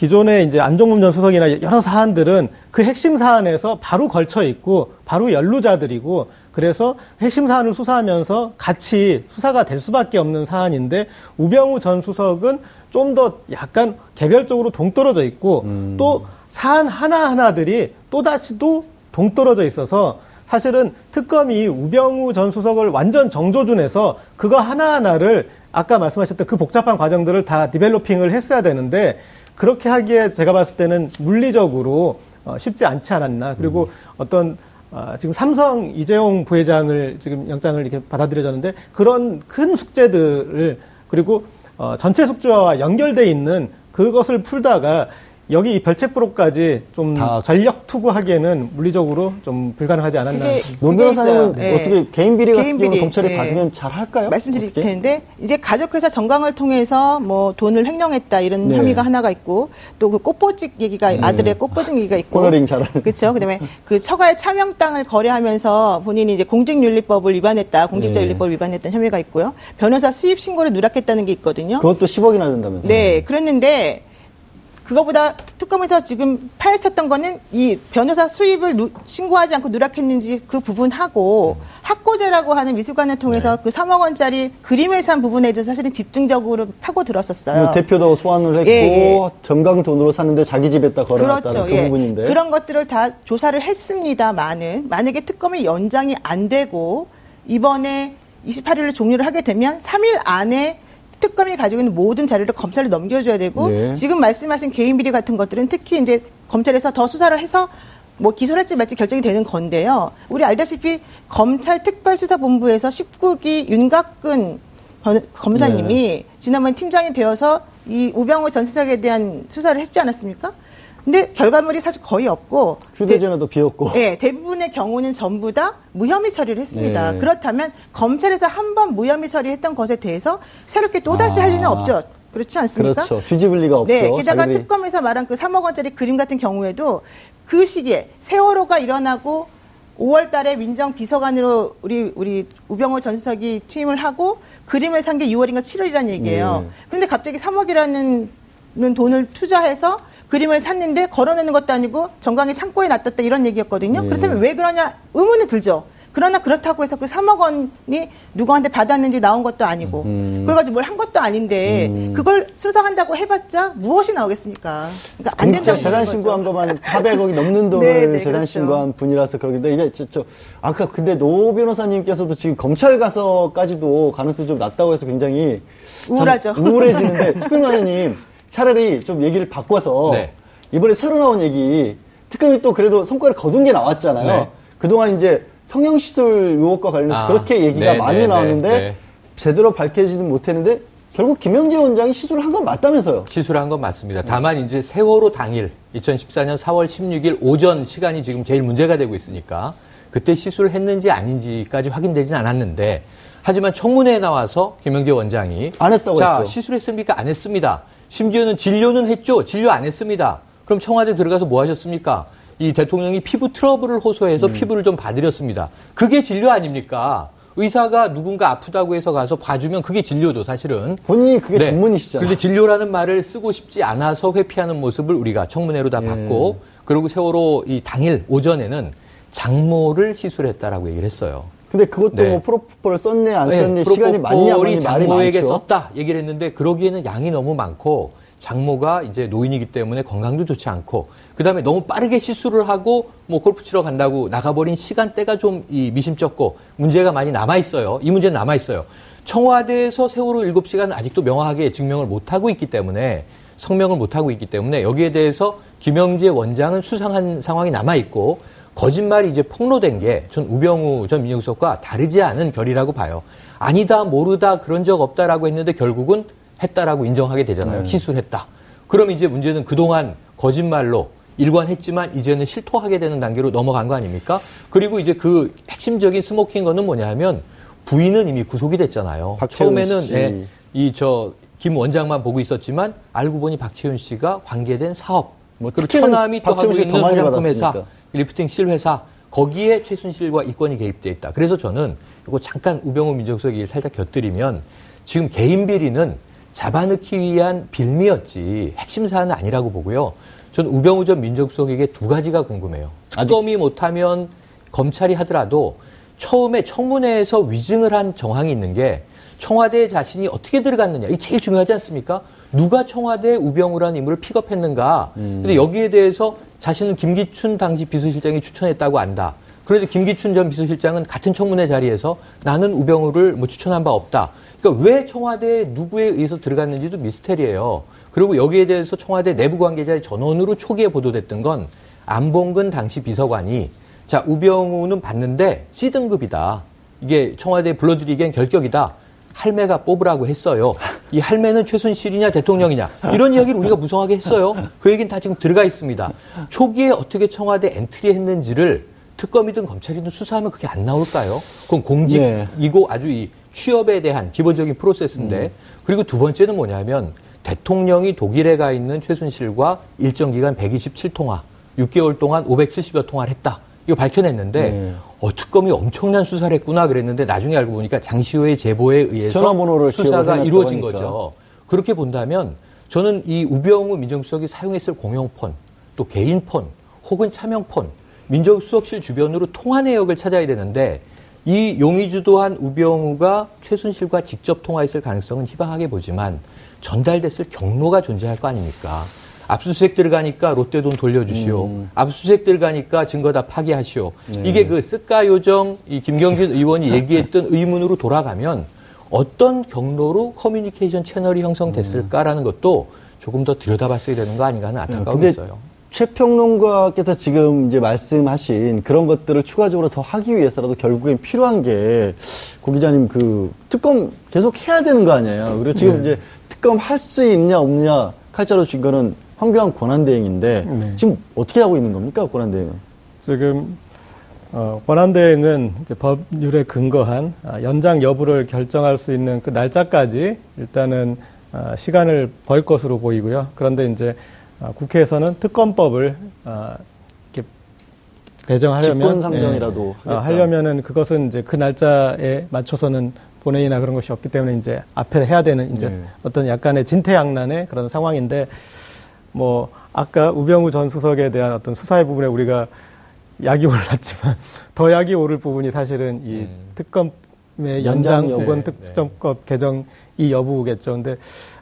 기존에 이제 안종범 전 수석이나 여러 사안들은 그 핵심 사안에서 바로 걸쳐 있고 바로 연루자들이고 그래서 핵심 사안을 수사하면서 같이 수사가 될 수밖에 없는 사안인데 우병우 전 수석은 좀 더 약간 개별적으로 동떨어져 있고 또 사안 하나하나들이 또다시 또 동떨어져 있어서 사실은 특검이 우병우 전 수석을 완전 정조준해서 그거 하나하나를 아까 말씀하셨던 그 복잡한 과정들을 다 디벨로핑을 했어야 되는데 그렇게 하기에 제가 봤을 때는 물리적으로 어, 쉽지 않지 않았나. 그리고 어떤 아, 지금 삼성 이재용 부회장을 지금 영장을 이렇게 받아들여졌는데 그런 큰 숙제들을 그리고 어, 전체 숙제와 연결돼 있는 그것을 풀다가 여기 이 별책부로까지 좀 다- 전력 투구하기에는 물리적으로 좀 불가능하지 않았나. 그게 변호사님은 있어요. 예. 어떻게 개인 비리 같은 경우 검찰이 예. 받으면 잘 할까요? 말씀드릴 어떻게? 텐데 이제 가족회사 정강을 통해서 뭐 돈을 횡령했다 이런 네. 혐의가 하나가 있고 또 그 꽃보직 얘기가 아들의 꽃보직 얘기가 있고 코너링 잘하는. 그렇죠. 그다음에 그 처가의 차명 땅을 거래하면서 본인이 이제 공직윤리법을 위반했다, 공직자윤리법을 위반했던 혐의가 있고요. 변호사 수입 신고를 누락했다는 게 있거든요. 그것도 10억이나 된다면서요? 네, 그랬는데 그거보다 특검에서 지금 파헤쳤던 거는 이 변호사 수입을 누- 신고하지 않고 누락했는지 그 부분하고 학고제라고 하는 미술관을 통해서 그 3억 원짜리 그림을 산 부분에 대해서 사실은 집중적으로 파고 들었었어요. 뭐 대표도 소환을 했고 예, 예. 정강 돈으로 샀는데 자기 집에다 걸어놨다는 그렇죠. 그 예. 부분인데 그런 것들을 다 조사를 했습니다만은 만약에 특검이 연장이 안 되고 이번에 28일로 종료를 하게 되면 3일 안에 특검이 가지고 있는 모든 자료를 검찰에 넘겨줘야 되고 네. 지금 말씀하신 개인 비리 같은 것들은 특히 이제 검찰에서 더 수사를 해서 뭐 기소를 할지 말지 결정이 되는 건데요. 우리 알다시피 검찰 특별수사본부에서 19기 윤곽근 변- 검사님이 네. 지난번 팀장이 되어서 이 우병우 전 수석에 대한 수사를 했지 않았습니까? 근데 결과물이 사실 거의 없고 휴대전화도 비었고 네, 대부분의 경우는 전부 다 무혐의 처리를 했습니다. 네. 그렇다면 검찰에서 한 번 무혐의 처리했던 것에 대해서 새롭게 또 다시 아. 할 리는 없죠. 그렇지 않습니까? 그렇죠. 뒤집을 리가 없죠. 네, 게다가 자기들이- 특검에서 말한 그 3억 원짜리 그림 같은 경우에도 그 시기에 세월호가 일어나고 5월 달에 민정 비서관으로 우리 우리 우병호 전 수석이 취임을 하고 그림을 산 게 6월인가 7월이라는 얘기예요. 네. 그런데 갑자기 3억이라는 돈을 투자해서 그림을 샀는데 걸어놓는 것도 아니고 정강이 창고에 놔뒀다 이런 얘기였거든요. 네. 그렇다면 왜 그러냐 의문이 들죠. 그러나 그렇다고 해서 그 3억 원이 누구한테 받았는지 나온 것도 아니고 음. 그걸 가지고 뭘 한 것도 아닌데 음. 그걸 수사한다고 해봤자 무엇이 나오겠습니까? 그러니까 안 된다고 재단 보는 신고한. 것만 400억이 넘는 돈을 <laughs> 네, 네, 재단 그렇죠. 신고한 분이라서 그러는데 이제 저, 저 아까 근데 노 변호사님께서도 지금 검찰 가서까지도 가능성이 좀 낮다고 해서 굉장히 참 우울하죠. 우울해지는데 <laughs> 특 변호사님 차라리 좀 얘기를 바꿔서 네. 이번에 새로 나온 얘기 특검이 또 그래도 성과를 거둔 게 나왔잖아요. 네. 그동안 이제 성형 시술 의혹과 관련해서 아, 그렇게 얘기가 네, 많이 네, 나왔는데 네, 네. 제대로 밝혀지진 못했는데 결국 김영재 원장이 시술을 한 건 맞다면서요. 시술한 건 맞습니다. 다만 이제 세월호 당일 2014년 4월 16일 오전 시간이 지금 제일 문제가 되고 있으니까 그때 시술을 했는지 아닌지까지 확인되진 않았는데 하지만 청문회에 나와서 김영재 원장이 안 했다고 자 했죠. 시술했습니까? 안 했습니다. 심지어는 진료는 했죠. 진료 안 했습니다. 그럼 청와대 들어가서 뭐 하셨습니까? 이 대통령이 피부 트러블을 호소해서 음. 피부를 좀 봐드렸습니다. 그게 진료 아닙니까? 의사가 누군가 아프다고 해서 가서 봐주면 그게 진료죠, 사실은. 본인이 그게 네. 전문이시잖아요. 그런데 진료라는 말을 쓰고 싶지 않아서 회피하는 모습을 우리가 청문회로 다 예. 봤고, 그리고 세월호 이 당일 오전에는 장모를 시술했다라고 얘기를 했어요. 근데 그것도 네. 뭐 프로포폴을 썼네 안 네, 썼네 시간이 많냐 많이 말이 장모에게. 썼다 얘기를 했는데 그러기에는 양이 너무 많고 장모가 이제 노인이기 때문에 건강도 좋지 않고 그다음에 너무 빠르게 시술을 하고 뭐 골프 치러 간다고 나가버린 시간대가 좀 이 미심쩍고 문제가 많이 남아 있어요. 이 문제는 남아 있어요. 청와대에서 세월호 7시간 아직도 명확하게 증명을 못 하고 있기 때문에 성명을 못 하고 있기 때문에 여기에 대해서 김영재 원장은 수상한 상황이 남아 있고 거짓말이 이제 폭로된 게 전 우병우 전 민정수석과 다르지 않은 결이라고 봐요. 아니다, 모르다, 그런 적 없다라고 했는데 결국은 했다라고 인정하게 되잖아요. 시술했다. 그럼 이제 문제는 그동안 거짓말로 일관했지만 이제는 실토하게 되는 단계로 넘어간 거 아닙니까? 그리고 이제 그 핵심적인 smoking gun은 뭐냐면 부인은 이미 구속이 됐잖아요. 처음에는 씨. 예, 이저 김 원장만 보고 있었지만 알고 보니 박채윤 씨가 관계된 사업 뭐 그리고 처남이 또 하고 있는 화장품 회사. 리프팅 실 회사 거기에 최순실과 이권이 개입돼 있다. 그래서 저는 이거 잠깐 우병우 민정수석 얘기를 살짝 곁들이면 지금 개인 비리는 잡아넣기 위한 빌미였지 핵심 사안은 아니라고 보고요. 저는 우병우 전 민정수석에게 두 가지가 궁금해요. 특검이 못하면 검찰이 하더라도 처음에 청문회에서 위증을 한 정황이 있는 게 청와대 자신이 어떻게 들어갔느냐. 이게 제일 중요하지 않습니까? 누가 청와대 우병우라는 인물을 픽업했는가. 근데 여기에 대해서 자신은 김기춘 당시 비서실장이 추천했다고 안다. 그래서 김기춘 전 비서실장은 같은 청문회 자리에서 나는 우병우를 뭐 추천한 바 없다. 그러니까 왜 청와대에 누구에 의해서 들어갔는지도 미스테리예요. 그리고 여기에 대해서 청와대 내부 관계자의 전원으로 초기에 보도됐던 건 안봉근 당시 비서관이 자 우병우는 봤는데 C등급이다. 이게 청와대에 불러들이기엔 결격이다. 할매가 뽑으라고 했어요. 이 할매는 최순실이냐 대통령이냐 이런 이야기를 우리가 무성하게 했어요. 그 얘기는 다 지금 들어가 있습니다. 초기에 어떻게 청와대 엔트리했는지를 특검이든 검찰이든 수사하면 그게 안 나올까요? 그건 공직이고 아주 이 취업에 대한 기본적인 프로세스인데 그리고 두 번째는 뭐냐면 대통령이 독일에 가 있는 최순실과 일정 기간 127통화, 6개월 동안 570여 통화를 했다. 이거 밝혀냈는데 네. 어, 특검이 엄청난 수사를 했구나 그랬는데 나중에 알고 보니까 장시호의 제보에 의해서 전화번호를 수사가 이루어진 해놨다고 거죠. 그렇게 본다면 저는 이 우병우 민정수석이 사용했을 공용폰, 또 개인폰, 혹은 차명폰, 민정수석실 주변으로 통화 내역을 찾아야 되는데 이 용의 주도한 우병우가 최순실과 직접 통화했을 가능성은 희박하게 보지만 전달됐을 경로가 존재할 거 아닙니까? 압수수색 들어가니까 롯데 돈 돌려주시오. 음. 압수수색 들어가니까 증거 다 파기하시오. 네. 이게 그 쓱가 요정 이 김경진 의원이 <laughs> 얘기했던 의문으로 돌아가면 어떤 경로로 커뮤니케이션 채널이 형성됐을까라는 것도 조금 더 들여다봤어야 되는 거 아닌가 하는 안타까움이 근데 있어요. 최 평론가께서 지금 이제 말씀하신 그런 것들을 추가적으로 더 하기 위해서라도 결국엔 필요한 게 고 기자님 그 특검 계속 해야 되는 거 아니에요. 그리고 지금 네. 이제 특검 할 수 있냐 없냐 칼자로 준 거는 황교안 권한대행인데 네. 지금 어떻게 하고 있는 겁니까 권한대행은? 지금 어, 권한대행은 법률에 근거한 아, 연장 여부를 결정할 수 있는 그 날짜까지 일단은 아, 시간을 벌 것으로 보이고요. 그런데 이제 아, 국회에서는 특검법을 아, 이렇게 개정하려면 직권 상정이라도 예, 하겠다. 어, 하려면은 그것은 이제 그 날짜에 맞춰서는 본회의나 그런 것이 없기 때문에 이제 앞에 해야 되는 이제 네. 어떤 약간의 진퇴양난의 그런 상황인데 뭐 아까 우병우 전 수석에 대한 어떤 수사의 부분에 우리가 약이 올랐지만 <laughs> 더 약이 오를 부분이 사실은 이 음. 특검의 연장 연장 여부. 혹은 네, 개정 이 여부겠죠. 근데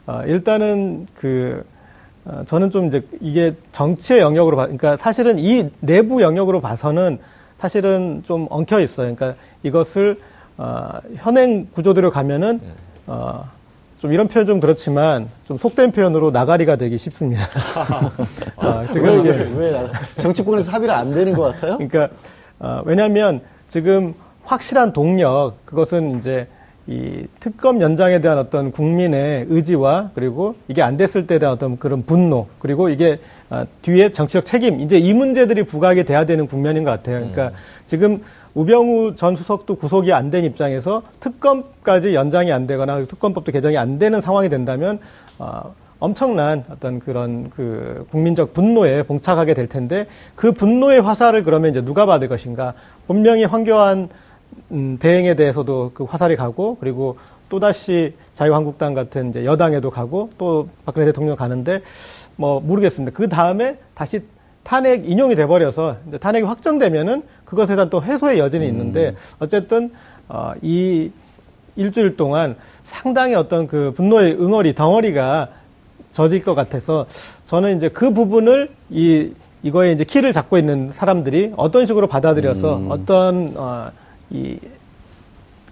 어, 일단은 그 어, 저는 좀 이제 이게 정치의 영역으로 봐, 그러니까 사실은 이 내부 영역으로 봐서는 사실은 좀 엉켜 있어요. 그러니까 이것을 어, 현행 구조대로 가면은 어, 좀 이런 표현 좀 그렇지만 좀 속된 표현으로 나가리가 되기 쉽습니다. <laughs> 아, 지금 왜, 이게 왜, 왜 나- 정치권에서 합의를 안 되는 것 같아요? 그러니까 어, 왜냐하면 지금 확실한 동력 그것은 이제 이 특검 연장에 대한 어떤 국민의 의지와 그리고 이게 안 됐을 때에 대한 어떤 그런 분노 그리고 이게 아, 뒤에 정치적 책임 이제 이 문제들이 부각이 돼야 되는 국면인 것 같아요. 그러니까 지금 우병우 전 수석도 구속이 안 된 입장에서 특검까지 연장이 안 되거나 특검법도 개정이 안 되는 상황이 된다면 어, 엄청난 어떤 그런 그 국민적 분노에 봉착하게 될 텐데 그 분노의 화살을 그러면 이제 누가 받을 것인가? 분명히 황교안 음, 대행에 대해서도 그 화살이 가고 그리고 또다시 자유한국당 같은 이제 여당에도 가고 또 박근혜 대통령 가는데 뭐 모르겠습니다. 그 다음에 다시 탄핵 인용이 돼버려서 이제 탄핵이 확정되면은 그것에 대한 또 해소의 여진이 있는데 어쨌든 어, 이 일주일 동안 상당히 어떤 그 분노의 응어리 덩어리가 젖을 것 같아서 저는 이제 그 부분을 이 이거에 이제 키를 잡고 있는 사람들이 어떤 식으로 받아들여서 음. 어떤 어, 이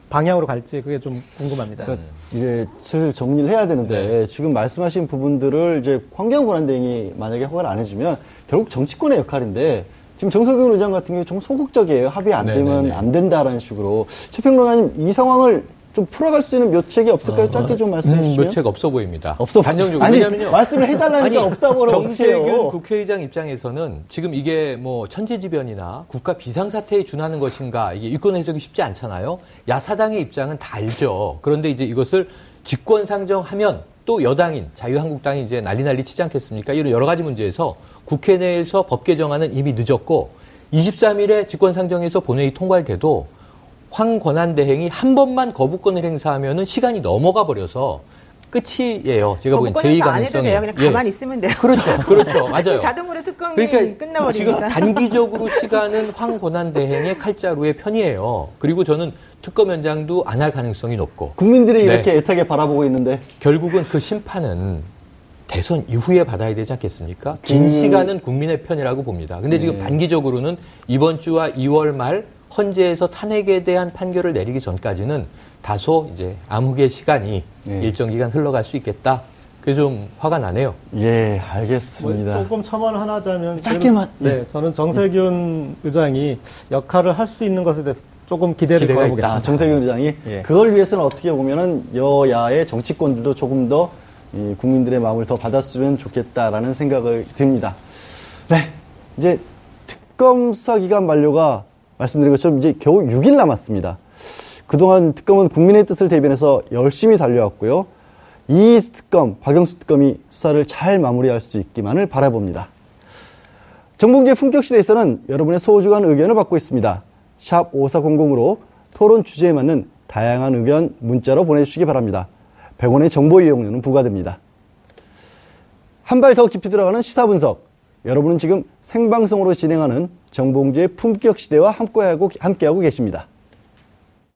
방향으로 갈지 그게 좀 궁금합니다. 그러니까 이제 슬슬 정리를 해야 되는데 지금 말씀하신 부분들을 이제 황교안 권한대행이 만약에 허가를 안 해주면 결국 정치권의 역할인데 지금 정석윤 의장 같은 경우 좀 소극적이에요. 합의 안 되면 네네네. 안 된다라는 식으로 최평론가님 이 상황을 좀 풀어갈 수 있는 묘책이 없을까요? 짧게 좀 말씀해 음, 주시면. 묘책 없어 보입니다. 없어. 단정적으로. 아니, 왜냐면요. 말씀을 해달라니까 없다고 그러면 정세균. 국회의장 입장에서는 지금 이게 뭐 천재지변이나 국가 비상사태에 준하는 것인가 이게 유권 해석이 쉽지 않잖아요. 야사당의 입장은 다 알죠. 그런데 이제 이것을 직권 상정하면 또 여당인 자유한국당이 이제 난리 난리 치지 않겠습니까? 이런 여러 가지 문제에서 국회 내에서 법 개정안은 이미 늦었고 23일에 직권 상정해서 본회의 통과돼도 황 권한 대행이 한 번만 거부권을 행사하면은 시간이 넘어가 버려서 끝이에요. 제가 보기엔 제의 거부권에서 안 해도 가능성이. 돼요. 그냥 예. 가만히 있으면 돼요. 그렇죠, 그렇죠, <laughs> 맞아요. 자동으로 특검이 그러니까 끝나버리니까. 지금 단기적으로 시간은 황 권한 대행의 칼자루의 편이에요. 그리고 저는 특검 연장도 안 할 가능성이 높고 국민들이 네. 이렇게 애타게 바라보고 있는데 결국은 그 심판은 대선 이후에 받아야 되지 않겠습니까? 긴 음. 시간은 국민의 편이라고 봅니다. 근데 지금 네. 단기적으로는 이번 주와 2월 말 헌재에서 탄핵에 대한 판결을 내리기 전까지는 다소 이제 암흑의 시간이 네. 일정 기간 흘러갈 수 있겠다. 그게 좀 화가 나네요. 예뭐 알겠습니다. 조금 첨언을 하나 하자면 짧게만, 예. 네, 저는 정세균 의장이 역할을 할 수 있는 것에 대해서 조금 기대를 걸어보겠습니다. 아, 정세균 의장이 예. 그걸 위해서는 어떻게 보면은 여야의 정치권들도 조금 더 이, 국민들의 마음을 더 받았으면 좋겠다라는 생각을 듭니다. 네, 이제 특검 수사 기간 만료가 말씀드린 것처럼 이제 겨우 6일 남았습니다. 그동안 특검은 국민의 뜻을 대변해서 열심히 달려왔고요. 이 특검, 박영수 특검이 수사를 잘 마무리할 수 있기만을 바라봅니다. 정봉주의 품격 시대에서는 여러분의 소중한 의견을 받고 있습니다. 샵 5400으로 토론 주제에 맞는 다양한 의견 문자로 보내주시기 바랍니다. 100원의 정보 이용료는 부과됩니다. 한 발 더 깊이 들어가는 시사 분석. 여러분은 지금 생방송으로 진행하는 정봉주의 품격 시대와 함께하고, 함께하고 계십니다.